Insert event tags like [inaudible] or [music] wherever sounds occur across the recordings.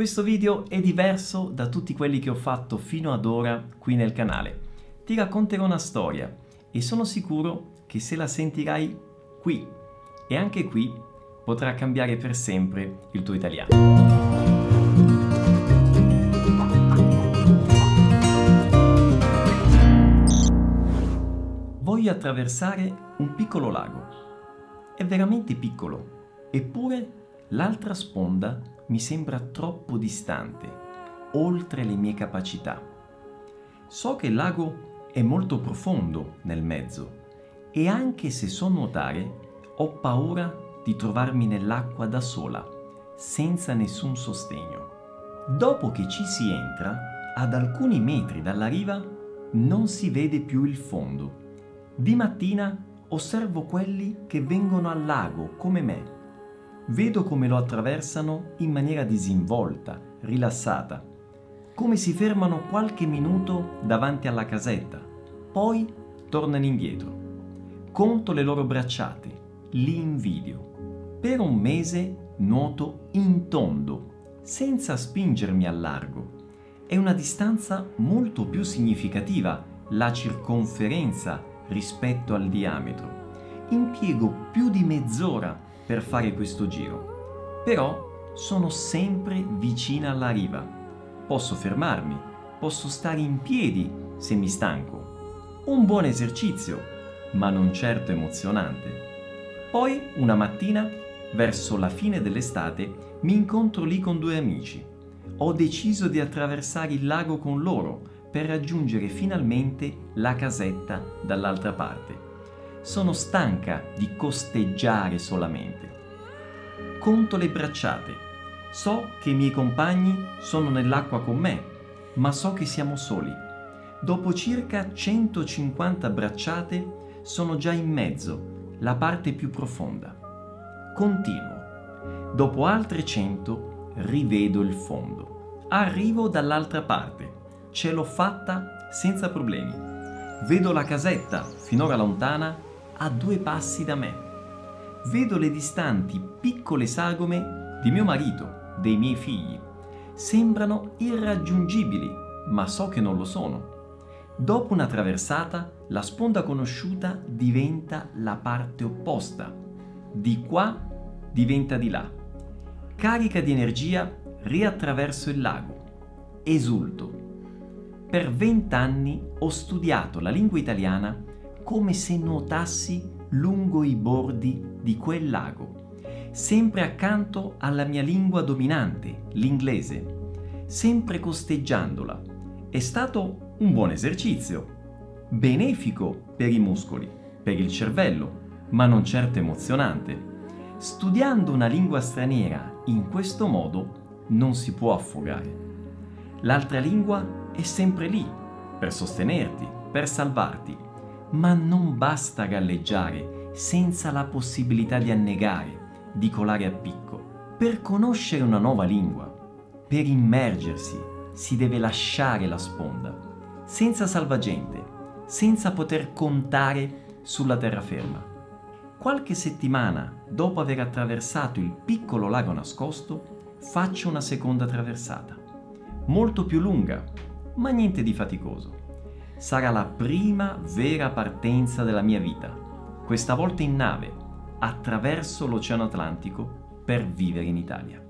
Questo video è diverso da tutti quelli che ho fatto fino ad ora qui nel canale. Ti racconterò una storia e sono sicuro che se la sentirai qui e anche qui potrà cambiare per sempre il tuo italiano. voglio attraversare un piccolo lago. È veramente piccolo, eppure l'altra sponda mi sembra troppo distante, oltre le mie capacità. So che il lago è molto profondo nel mezzo e anche se so nuotare, ho paura di trovarmi nell'acqua da sola, senza nessun sostegno. Dopo che ci si entra, ad alcuni metri dalla riva non si vede più il fondo di mattina osservo quelli che vengono al lago come me. Vedo come lo attraversano in maniera disinvolta, rilassata, come si fermano qualche minuto davanti alla casetta, poi tornano indietro. Conto le loro bracciate, li invidio. Per un mese nuoto in tondo, senza spingermi al largo. È una distanza molto più significativa la circonferenza rispetto al diametro. Impiego più di mezz'ora per fare questo giro, però sono sempre vicina alla riva. Posso fermarmi, posso stare in piedi se mi stanco. Un buon esercizio, ma non certo emozionante. Poi, una mattina, verso la fine dell'estate, mi incontro lì con due amici. Ho deciso di attraversare il lago con loro per raggiungere finalmente la casetta dall'altra parte. Sono stanca di costeggiare solamente. Conto le bracciate. So che i miei compagni sono nell'acqua con me, ma so che siamo soli. Dopo circa 150 bracciate sono già in mezzo, la parte più profonda. Continuo. Dopo altre 100 rivedo il fondo. Arrivo dall'altra parte ce l'ho fatta senza problemi. Vedo la casetta, finora lontana, a due passi da me. Vedo le distanti piccole sagome di mio marito, dei miei figli. Sembrano irraggiungibili, ma so che non lo sono. Dopo una traversata, la sponda conosciuta diventa la parte opposta. Di qua diventa di là. Carica di energia riattraverso il lago. Esulto per vent'anni ho studiato la lingua italiana come se nuotassi lungo i bordi di quel lago, sempre accanto alla mia lingua dominante, l'inglese, sempre costeggiandola. È stato un buon esercizio, benefico per i muscoli, per il cervello, ma non certo emozionante. Studiando una lingua straniera in questo modo non si può affogare. L'altra lingua è sempre lì per sostenerti, per salvarti, ma non basta galleggiare senza la possibilità di annegare, di colare a picco. Per conoscere una nuova lingua, per immergersi, si deve lasciare la sponda, senza salvagente, senza poter contare sulla terraferma. Qualche settimana dopo aver attraversato il piccolo lago nascosto, faccio una seconda traversata, molto più lunga, ma niente di faticoso. Sarà la prima vera partenza della mia vita, questa volta in nave, attraverso l'Oceano Atlantico, per vivere in Italia.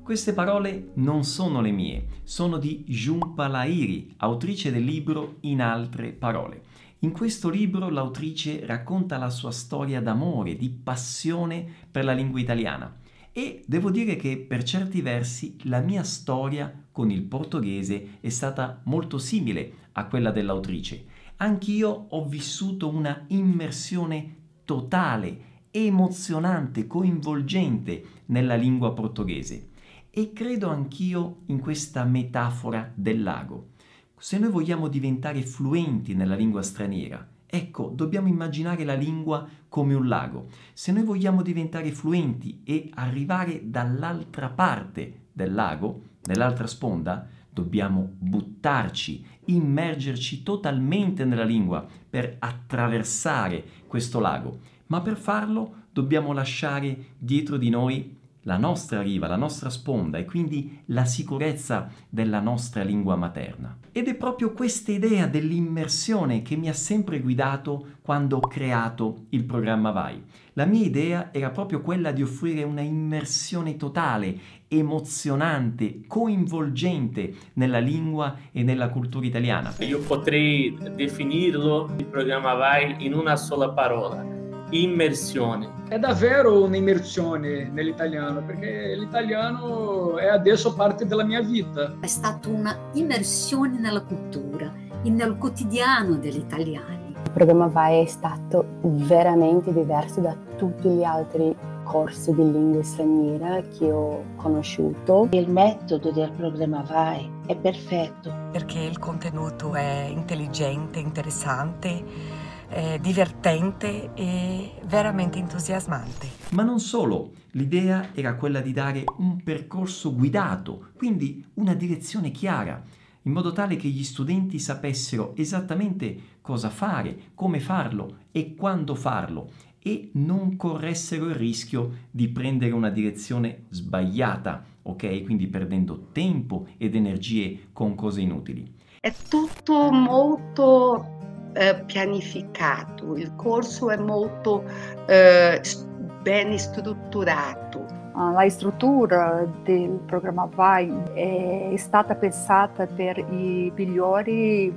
Queste parole non sono le mie, sono di Jhumpa Lahiri, autrice del libro In altre parole. In questo libro l'autrice racconta la sua storia d'amore, di passione per la lingua italiana e devo dire che per certi versi la mia storia con il portoghese è stata molto simile a quella dell'autrice. Anch'io ho vissuto una immersione totale, emozionante, coinvolgente nella lingua portoghese e credo anch'io in questa metafora del lago. Se noi vogliamo diventare fluenti nella lingua straniera, Ecco, dobbiamo immaginare la lingua come un lago. Se noi vogliamo diventare fluenti e arrivare dall'altra parte del lago, nell'altra sponda, dobbiamo buttarci, immergerci totalmente nella lingua per attraversare questo lago. Ma per farlo dobbiamo lasciare dietro di noi la nostra riva, la nostra sponda e quindi la sicurezza della nostra lingua materna. Ed è proprio questa idea dell'immersione che mi ha sempre guidato quando ho creato il programma Vai. La mia idea era proprio quella di offrire una immersione totale, emozionante, coinvolgente nella lingua e nella cultura italiana. Io potrei definirlo il programma Vai in una sola parola immersione. È davvero un'immersione nell'italiano, perché l'italiano è adesso parte della mia vita. È stata una immersione nella cultura e nel quotidiano degli italiani. Il programma VAI è stato veramente diverso da tutti gli altri corsi di lingua straniera che ho conosciuto. Il metodo del programma VAI è perfetto. Perché il contenuto è intelligente, interessante eh, divertente e veramente entusiasmante. Ma non solo, l'idea era quella di dare un percorso guidato, quindi una direzione chiara, in modo tale che gli studenti sapessero esattamente cosa fare, come farlo e quando farlo e non corressero il rischio di prendere una direzione sbagliata, ok? Quindi perdendo tempo ed energie con cose inutili. È tutto molto eh, pianificato, il corso è molto eh, ben strutturato. Ah, la struttura del programma VAI è stata pensata per i migliori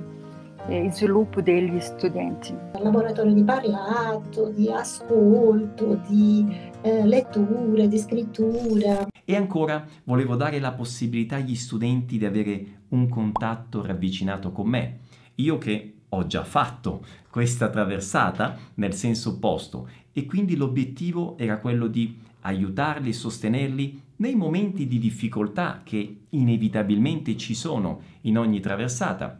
eh, sviluppo degli studenti. Laboratorio di parlato, di ascolto, di eh, lettura, di scrittura. E ancora volevo dare la possibilità agli studenti di avere un contatto ravvicinato con me. Io che ho già fatto questa traversata nel senso opposto e quindi l'obiettivo era quello di aiutarli sostenerli nei momenti di difficoltà che inevitabilmente ci sono in ogni traversata.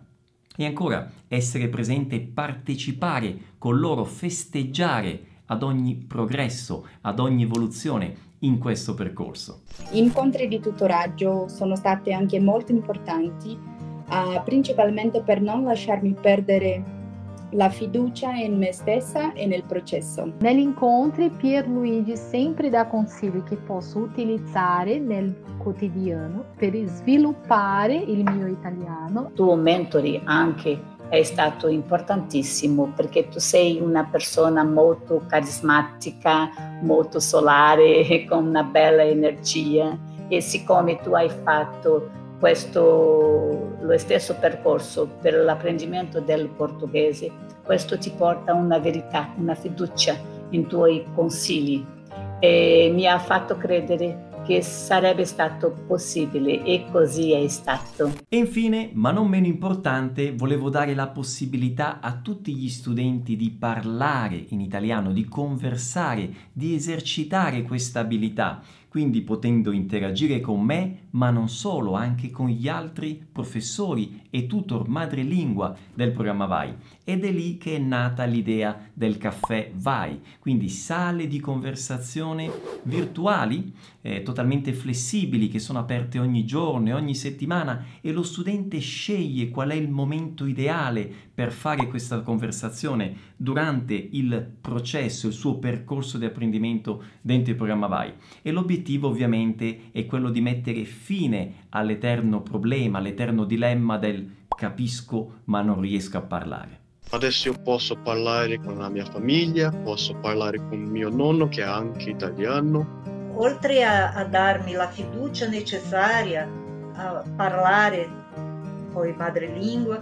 E ancora essere presente partecipare con loro, festeggiare ad ogni progresso, ad ogni evoluzione in questo percorso. Gli incontri di tutoraggio sono stati anche molto importanti uh, principalmente per non lasciarmi perdere la fiducia in me stessa e nel processo. Negli incontri Pierluigi sempre dà consigli che posso utilizzare nel quotidiano per sviluppare il mio italiano. Il tuo mentore anche è stato importantissimo perché tu sei una persona molto carismatica, molto solare, [laughs] con una bella energia e siccome tu hai fatto questo, lo stesso percorso per l'apprendimento del portoghese, questo ti porta una verità, una fiducia in tuoi consigli e mi ha fatto credere che sarebbe stato possibile e così è stato. E infine, ma non meno importante, volevo dare la possibilità a tutti gli studenti di parlare in italiano, di conversare, di esercitare questa abilità quindi potendo interagire con me, ma non solo, anche con gli altri professori e tutor madrelingua del programma VAI. Ed è lì che è nata l'idea del caffè VAI, quindi sale di conversazione virtuali, eh, totalmente flessibili, che sono aperte ogni giorno e ogni settimana e lo studente sceglie qual è il momento ideale per fare questa conversazione durante il processo, il suo percorso di apprendimento dentro il programma VAI. E l'obiettivo l'obiettivo ovviamente è quello di mettere fine all'eterno problema, all'eterno dilemma del capisco ma non riesco a parlare. Adesso io posso parlare con la mia famiglia, posso parlare con mio nonno che è anche italiano. Oltre a, a darmi la fiducia necessaria a parlare poi madrelingua,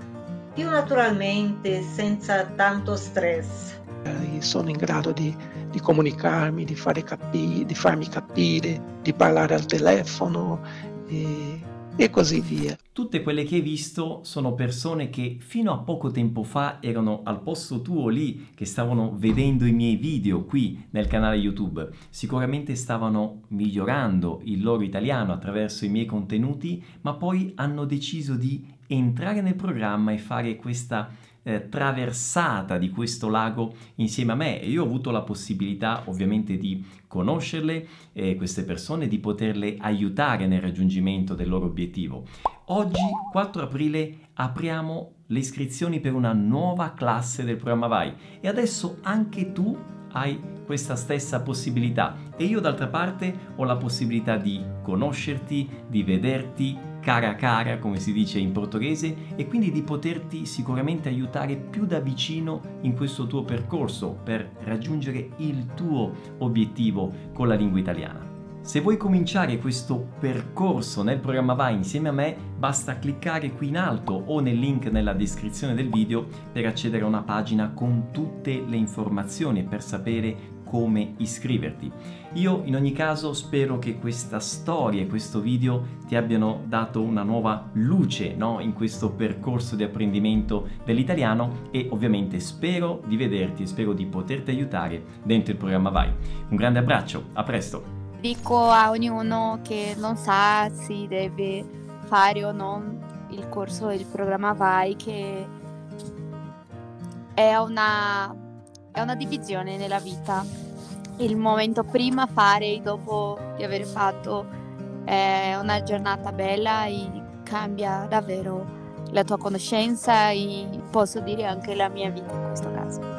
più naturalmente, senza tanto stress. Eh, sono in grado di di comunicarmi, di, capi- di, farmi capire, di parlare al telefono e, e così via. Tutte quelle che hai visto sono persone che fino a poco tempo fa erano al posto tuo lì, che stavano vedendo i miei video qui nel canale YouTube. Sicuramente stavano migliorando il loro italiano attraverso i miei contenuti, ma poi hanno deciso di entrare nel programma e fare questa eh, traversata di questo lago insieme a me. E io ho avuto la possibilità ovviamente di conoscerle, eh, queste persone, di poterle aiutare nel raggiungimento del loro obiettivo. Oggi, 4 aprile, apriamo le iscrizioni per una nuova classe del programma Vai. E adesso anche tu hai questa stessa possibilità. E io d'altra parte ho la possibilità di conoscerti, di vederti cara cara, come si dice in portoghese, e quindi di poterti sicuramente aiutare più da vicino in questo tuo percorso per raggiungere il tuo obiettivo con la lingua italiana. Se vuoi cominciare questo percorso nel programma VAI insieme a me, basta cliccare qui in alto o nel link nella descrizione del video per accedere a una pagina con tutte le informazioni e per sapere come iscriverti. Io in ogni caso spero che questa storia e questo video ti abbiano dato una nuova luce no? in questo percorso di apprendimento dell'italiano e ovviamente spero di vederti e spero di poterti aiutare dentro il programma Vai. Un grande abbraccio, a presto! Dico a ognuno che non sa se deve fare o non il corso il programma Vai che è una, è una divisione nella vita. Il momento prima fare e dopo di aver fatto è una giornata bella e cambia davvero la tua conoscenza e posso dire anche la mia vita in questo caso.